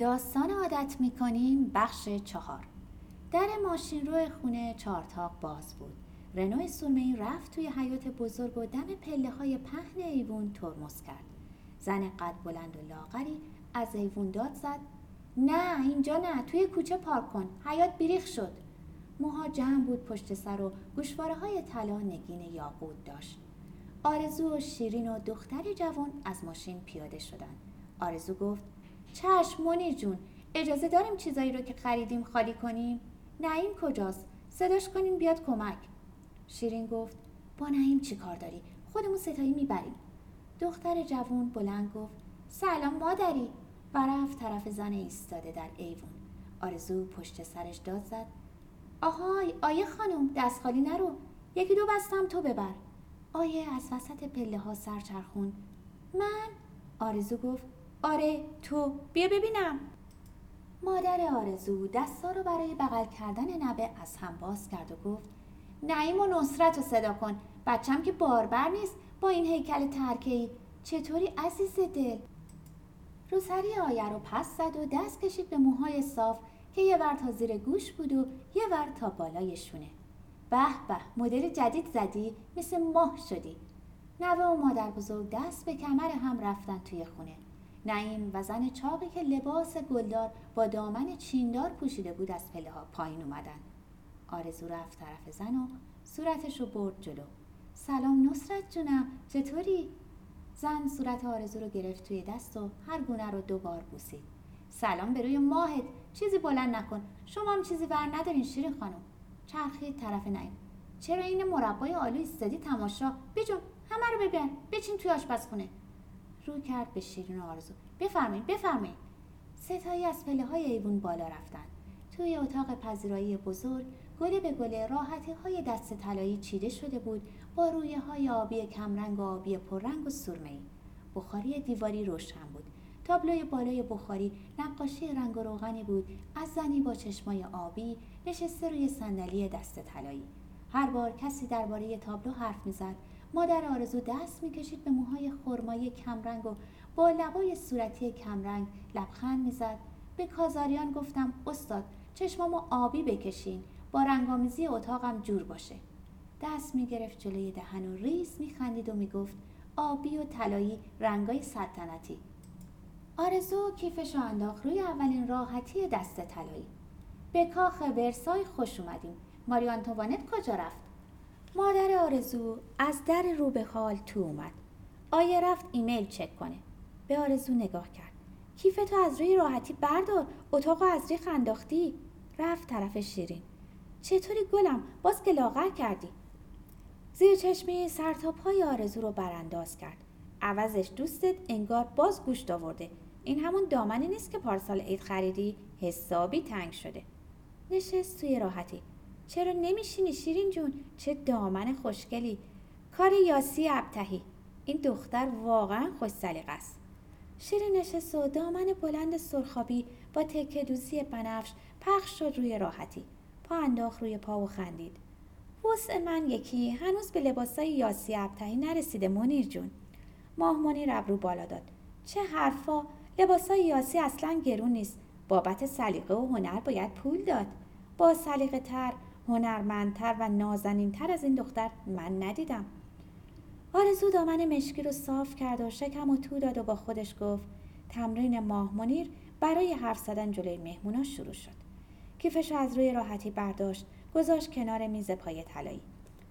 داستان عادت می‌کنیم بخش چهار. در ماشین رو خونه چارتاق باز بود. رنو سرمه رفت توی حیات بزرگ و دم پله های پهن ایوون ترمز کرد. زن قد بلند و لاغری از ایوون داد زد. نه اینجا نه توی کوچه پارک کن. حیات بیریخ شد. موها جمع بود پشت سر و گوشواره های طلا نگین یاقوت داشت. آرزو و شیرین و دختری جوان از ماشین پیاده شدند. آرزو گفت چشم منیر جون اجازه داریم چیزایی رو که خریدیم خالی کنیم؟ نعیم کجاست؟ صداش کنیم بیاد کمک. شیرین گفت با نعیم چی کار داری؟ خودمون ستایی می‌بریم. دختر جوون بلند گفت سلام مادری. و رفت طرف زن ایستاده در ایوون. آرزو پشت سرش داد زد. آهای آیه خانم دست خالی نرو. یکی دو بستم تو ببر. آیه از وسط پله ها سر چرخون من؟ آرزو گفت آره تو بیا ببینم. مادر آرزو دستا رو برای بغل کردن نبه از هم باز کرد و گفت نعیم و نصرت رو صدا کن. بچم که باربر نیست با این هیکل ترکهی چطوری عزیز دل؟ روسری آیه رو پس زد و دست کشید به موهای صاف که یه ور تا زیر گوش بود و یه ور تا بالای شونه. به به مدل جدید زدی مثل ماه شدی. نوه و مادر بزرگ دست به کمر هم رفتن توی خونه. نعیم و زن چاقی که لباس گلدار با دامن چیندار پوشیده بود از پله ها پایین اومدن. آرزو رفت طرف زن و صورتش رو برد جلو. سلام نصرت جونم چطوری؟ زن صورت آرزو رو گرفت توی دست و هر گونه رو دوبار بوسید. سلام به روی ماهت چیزی بلند نکن. شما هم چیزی بر ندارین شیرین خانم. چرخید طرف نعیم. چرا این مربای آلو ایستادی تماشا؟ بجون همه رو ببین. بچین توی آشپزخونه. رو کرد به شیرین و آرزو. بفرمایید بفرمایید. ستایی از پله های ایوون بالا رفتن. توی اتاق پذیرایی بزرگ گله به گله راحتی های دست طلایی چیده شده بود با رویه های آبی کمرنگ و آبی پررنگ و سرمه‌ای. بخاری دیواری روشن بود. تابلوی بالای بخاری نقاشی رنگ و روغنی بود. از زنی با چشمای آبی نشسته روی صندلی دست طلایی هر بار کسی درباره تابلو حرف می‌زد. مادر آرزو دست می‌کشید به موهای خرمایی کمرنگ و با لبای صورتی کمرنگ لبخند می‌زد. به کازاریان گفتم استاد چشمامو آبی بکشین با رنگامیزی اتاقم جور باشه. دست می‌گرفت جلوی دهن و ریس میخندید و می‌گفت آبی و طلایی رنگای سلطنتی. آرزو کیفش رو انداخت روی اولین راحتی دست طلایی. به کاخ ورسای خوش اومدیم. ماری آنتوانت کجا رفت؟ مادر آرزو از در رو به حال تو اومد. آیه رفت ایمیل چک کنه. به آرزو نگاه کرد. کیفتو از روی راحتی بردار. اتاق از ریخ انداختی. رفت طرف شیرین. چطوری گلم؟ باز که لاغر کردی. زیر چشمه سرتاپ های آرزو رو برانداز کرد. عوضش دوستت انگار باز گوشت آورده. این همون دامنی نیست که پارسال عید خریدی؟ حسابی تنگ شده. نشست توی راحتی. چرا نمیشینی شیرین جون؟ چه دامن خوشگلی. کار یاسی ابتهی. این دختر واقعا خوش سلیقه است. شیرین نشست و دامن بلند سرخابی با تکه دوزی بنفش پخش شد روی راحتی. پا انداخت روی پا و خندید. وسع من یکی هنوز به لباسای یاسی ابتهی نرسیده منیر جون. ماه منیر ابرو بالا داد. چه حرفا؟ لباسای یاسی اصلا گرون نیست. بابت سلیقه و هنر باید پول داد. با سلیقه تر هنرمندتر و نازنینتر از این دختر من ندیدم. آرزو دامن مشکی رو صاف کرد و شکم و تو داد و با خودش گفت تمرین ماه منیر برای حرف زدن جلوی مهمونا شروع شد. کیفش از روی راحتی برداشت گذاشت کنار میز پای طلایی.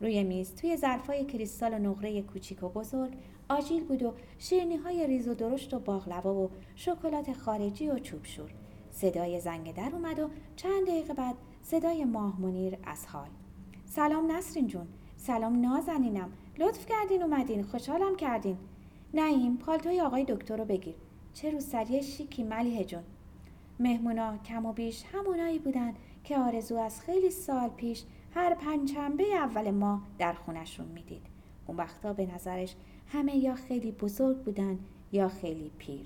روی میز توی ظرفای کریستال و نقره کوچیک و بزرگ آجیل بود و شیرنی های ریز و درشت و باقلوا و شکلات خارجی و چوب شور صدای زنگ در اومد و چند دقیقه بعد صدای ماه منیر از حال. سلام نسرین جون. سلام نازنینم. لطف کردین اومدین. خوشحالم کردین. نعیم پالتوی آقای دکتر رو بگیر. چه روسری شیکی ملیه جون. مهمونا کم و بیش همونایی بودن که آرزو از خیلی سال پیش هر پنجشنبه اول ماه در خونشون می‌دید. اون وقتا به نظرش همه یا خیلی بزرگ بودن یا خیلی پیر.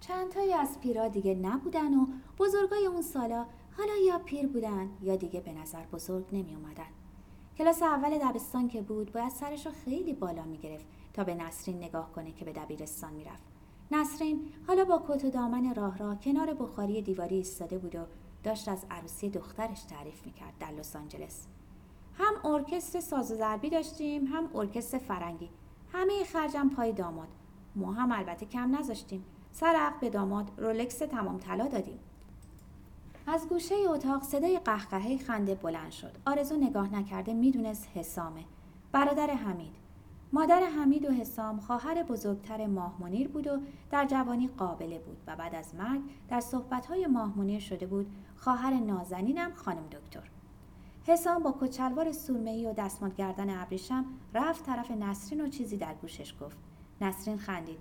چندتایی از پیرا دیگه نبودن و بزرگای اون سالا حالا یا پیر بودن یا دیگه به نظر بزرگ نمی اومدن. کلاس اول دبستان که بود باید سرش رو خیلی بالا می گرفت تا به نسرین نگاه کنه که به دبیرستان می‌رفت. نسرین حالا با کت و دامن راه راه کنار بخاری دیواری ایستاده بود و داشت از عروسی دخترش تعریف می‌کرد در لس آنجلس. هم ارکستر ساز و ضربی داشتیم هم ارکستر فرنگی. همه خرجم پای داماد. ما هم البته کم نذاشتیم. سر به داماد رولکس تمام طلا دادیم. از گوشه اتاق صدای قهقهه خنده بلند شد. آرزو نگاه نکرده می‌دونست حسامه. برادر حمید. مادر حمید و حسام خواهر بزرگتر ماه منیر بود و در جوانی قابله بود و بعد از مرگ در صحبتهای ماه منیر شده بود خواهر نازنینم خانم دکتر. حسام با کچلوار سورمه‌ای و دستمال گردن ابریشم رفت طرف نسرین و چیزی در گوشش گفت. نسرین خندید.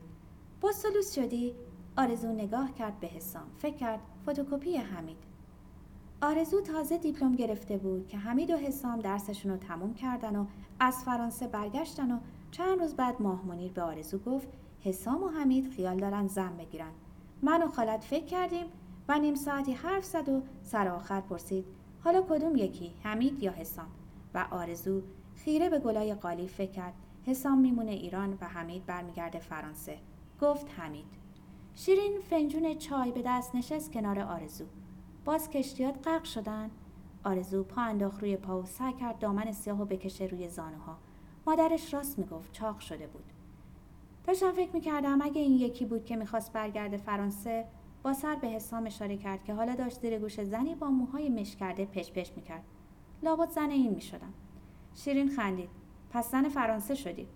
بوسولوس شدی؟ آرزو نگاه کرد به حسام. فکر کرد فتوکپی حمید. آرزو تازه دیپلم گرفته بود که حمید و حسام درسشون رو تموم کردن و از فرانسه برگشتن و چند روز بعد ماه منیر به آرزو گفت حسام و حمید خیال دارن زن بگیرن. من و خالت فکر کردیم و نیم ساعتی حرف زد و سر آخر پرسید حالا کدوم یکی حمید یا حسام؟ و آرزو خیره به گلای قالی فکر کرد حسام میمونه ایران و حمید برمیگرده فرانسه. گفت حمید. شیرین فنجون چای به دست نشست کنار آرزو. باز کشتیات غرق شدن. آرزو پا انداخت روی پا و سعی کرد دامن سیاه و بکشه روی زانوها. مادرش راست می‌گفت چاق شده بود. داشتم فکر می‌کردم اگه این یکی بود که می‌خواست برگرده فرانسه با سر به حسام اشاره کرد که حالا داشت زیر گوش زنی با موهای مش کرده پش پش می‌کرد. لابد زن این می‌شدم. شیرین خندید. پس زن فرانسه شدی.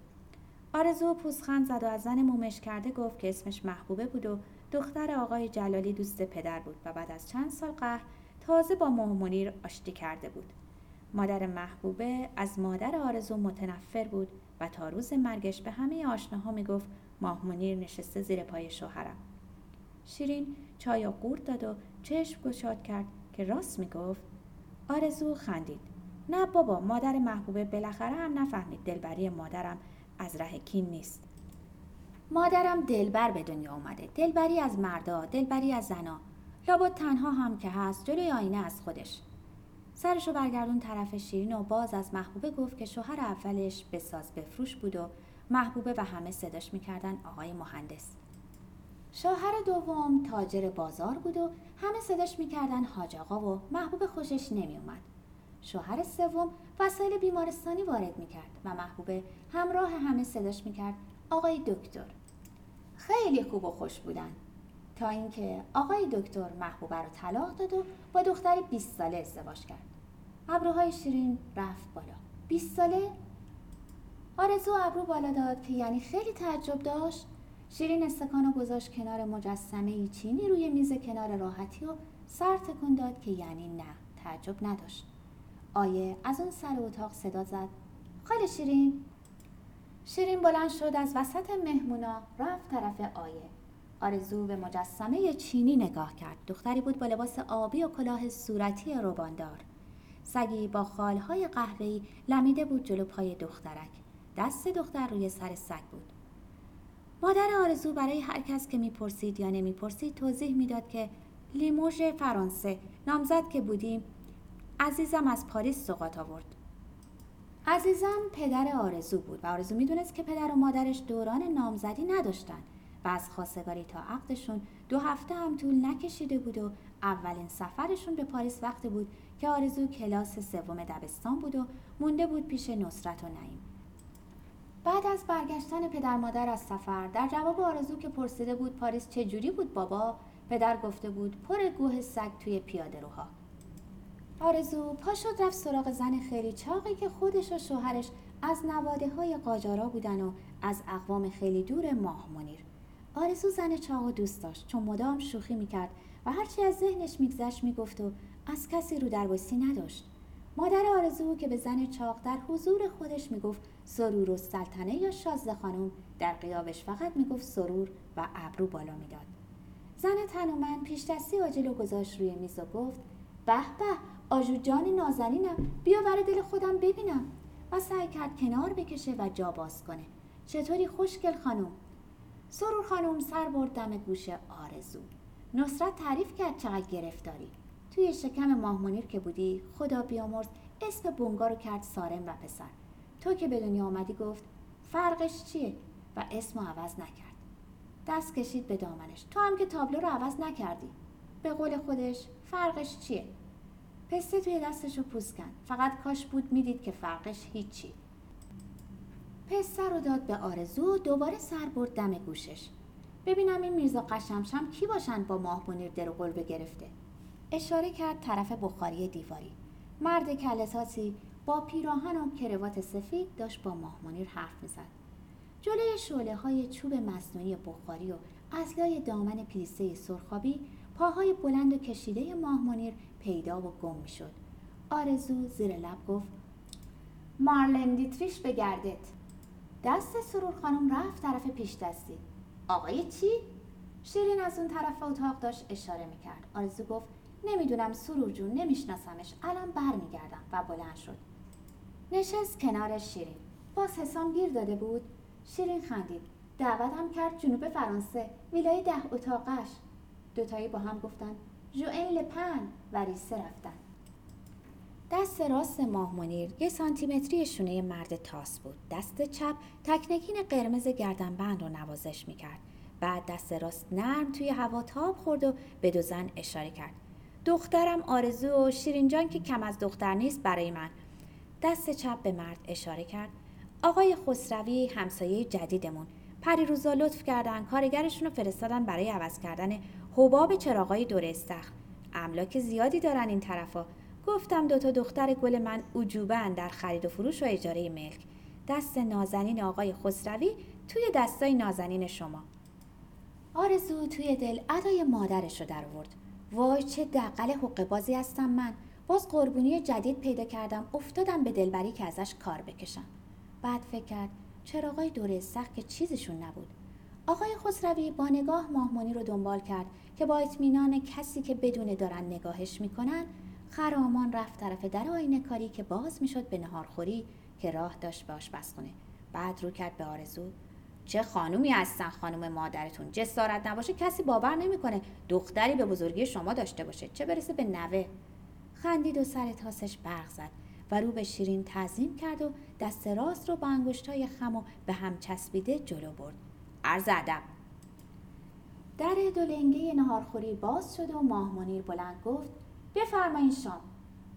آرزو پوزخند زد و از زن مومش کرده گفت که اسمش محبوبه بود و دختر آقای جلالی دوست پدر بود و بعد از چند سال قهر تازه با منیر آشتی کرده بود. مادر محبوبه از مادر آرزو متنفر بود و تا روز مرگش به همه آشناها می‌گفت ماه منیر نشسته زیر پای شوهرم. شیرین چای و قورت داد و چشم گشاد کرد که راست می‌گفت آرزو خندید. نه بابا مادر محبوبه بالاخره هم نفهمید دلبری مادرم از ره کین نیست. مادرم دلبر به دنیا اومده. دلبری از مردا دلبری از زنا. لابد تنها هم که هست جلوی آینه از خودش. سرشو برگردون طرف شیرین و باز از محبوبه گفت که شوهر اولش به ساز بفروش بود و محبوبه و همه صداش می‌کردن آقای مهندس. شوهر دوم تاجر بازار بود و همه صداش می‌کردن حاج آقا و محبوب خوشش نمیومد شوهر سوم وسایل بیمارستانی وارد می‌کرد و محبوبه همراه همه صداش می‌کرد. آقای دکتر. خیلی خوب و خوش بودن. تا اینکه آقای دکتر محبوبه رو طلاق داد و با دختری 20 ساله ازدواج کرد. ابروهای شیرین رفت بالا. 20 ساله؟ آرزو ابرو بالا داد که یعنی خیلی تعجب داشت. شیرین استکانو گذاشت کنار مجسمه چینی روی میز کنار راحتی و سر تکون داد که یعنی نه تعجب نداشت. آیه از اون سر اتاق صدا زد. خاله شیرین؟ شیرین بلند شد از وسط مهمونا رفت طرف آیه. آرزو به مجسمه چینی نگاه کرد. دختری بود با لباس آبی و کلاه صورتی روباندار. سگی با خالهای قهوه‌ای لمیده بود جلو پای دخترک. دست دختر روی سر سگ بود. مادر آرزو برای هر کس که می‌پرسید یا نمی‌پرسید توضیح می‌داد که لیموژ فرانسه نامزد که بودیم عزیزم از پاریس سوقات آورد. عزیزم پدر آرزو بود و آرزو می‌دونست که پدر و مادرش دوران نامزدی نداشتن و از خواستگاری تا عقدشون دو هفته هم طول نکشیده بود و اولین سفرشون به پاریس وقتی بود که آرزو کلاس سوم دبستان بود و مونده بود پیش نصرت و نعیم. بعد از برگشتن پدر مادر از سفر در جواب آرزو که پرسیده بود پاریس چجوری بود بابا پدر گفته بود پر گوه سگ توی پیاده روها. آرزو پا شد رفت سراغ زن خیلی چاقی که خودش و شوهرش از نواده های قاجارا بودن و از اقوام خیلی دور ماه منیر. آرزو زن چاق و دوست داشت چون مدام شوخی می‌کرد و هرچی از ذهنش میگذشت می‌گفت و از کسی رو درباسی نداشت. مادر آرزو که به زن چاق در حضور خودش می‌گفت سرور و سلطنه یا شازده خانم در قیابش فقط می‌گفت سرور و ابرو بالا می‌داد. زن تنومن پیش دستی آجلو گذاشت روی میز و گفت به به آجو جان نازنینم. بیا ور دل خودم ببینم. و سعی کرد کنار بکشه و جا باز کنه. چطوری خوشگل خانم؟ سرور خانم سر برد دم گوش آرزو. نصرت تعریف کرد چقدر گرفتاری. توی شکم ماه که بودی خدا بیامرز اسم بونگا رو کرد سارم و پسر. تو که به دنیا آمدی گفت فرقش چیه؟ و اسم عوض نکرد. دست کشید به دامنش. تو هم که تابلو رو عوض نکردی. به قول خودش فرقش چیه؟ پسته توی دستش رو پوست کن فقط کاش بود می‌دید که فرقش هیچی. پسته رو داد به آرزو و دوباره سر برد دم گوشش. ببینم این میرزا قشمشم کی باشن با ماه منیر در قلبه گرفته. اشاره کرد طرف بخاری دیواری. مرد کلتاسی با پیراهن و کروات سفید داشت با ماه منیر حرف می‌زد. جلوی شعله های چوب مصنوعی بخاری و از لای دامن پیسه سرخابی پاهای بلند و کشیده ماه منیر پیدا و گم می‌شد. آرزو زیر لب گفت مارلن دیتریش بگردت دست سرور خانم رفت طرف پیش دستی. آقای چی؟ شیرین از اون طرف اتاق داشت اشاره می‌کرد. آرزو گفت نمی‌دونم سرور جون نمیشناسمش. الان برمیگردم و بلند شد. نشست کنار شیرین. باز حسام گیر داده بود. شیرین خندید. دعوتم کرد جنوب فرانسه ویلای ده اتاقش. دوتایی با هم گفتن ژوئن لپن و ریسه رفتن. دست راست ماه منیر یه سانتیمتری شونه مرد تاس بود. دست چپ تکنکین قرمز گردنبند رو نوازش می‌کرد. بعد دست راست نرم توی هوا تاب خورد و به دو زن اشاره کرد. دخترم آرزو و شیرین جان که کم از دختر نیست برای من. دست چپ به مرد اشاره کرد. آقای خسروی همسایه جدیدمون. پریروزا لطف کردن کارگرشون رو فرستادن برای عوض کردن حباب چراغای دور استخر. املاک زیادی دارن این طرفا. گفتم دوتا دختر گل من عجوبن در خرید و فروش و اجاره ملک. دست نازنین آقای خسروی توی دستای نازنین شما. آرزو توی دل ادای مادرش رو در آورد. وای چه دقل حقه بازی هستم من. باز قربونی جدید پیدا کردم افتادم به دلبری که ازش کار بکشم. بعد فکر کرد چراغای دور سخت که چیزشون نبود. آقای خسروی با نگاه ماهمانی رو دنبال کرد که با اطمینان کسی که بدون دارن نگاهش می‌کنن خرامان رفت طرف در آینه کاری که باز می‌شد به نهارخوری که راه داشت به آشپزخونه بعد رو کرد به آرزو. چه خانومی هستن خانوم مادرتون؟ جسارت نباشه کسی باور نمی‌کنه دختری به بزرگی شما داشته باشه. چه برسه به نوه؟ خندید و سر تاسش برق زد و رو به شیرین تعظیم کرد و دست راست رو با انگشتای خم و به هم چسبیده جلو برد. عرض ادب. در دو لنگه نهارخوری باز شد و ماه منیر بلند گفت بفرمایین شام.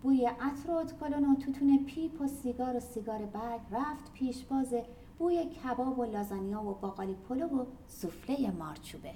بوی عطر و اتکلون و توتون پیپ و سیگار و سیگار برگ رفت پیشباز بوی کباب و لازانیا و باقالی پلو و سوفله مارچوبه.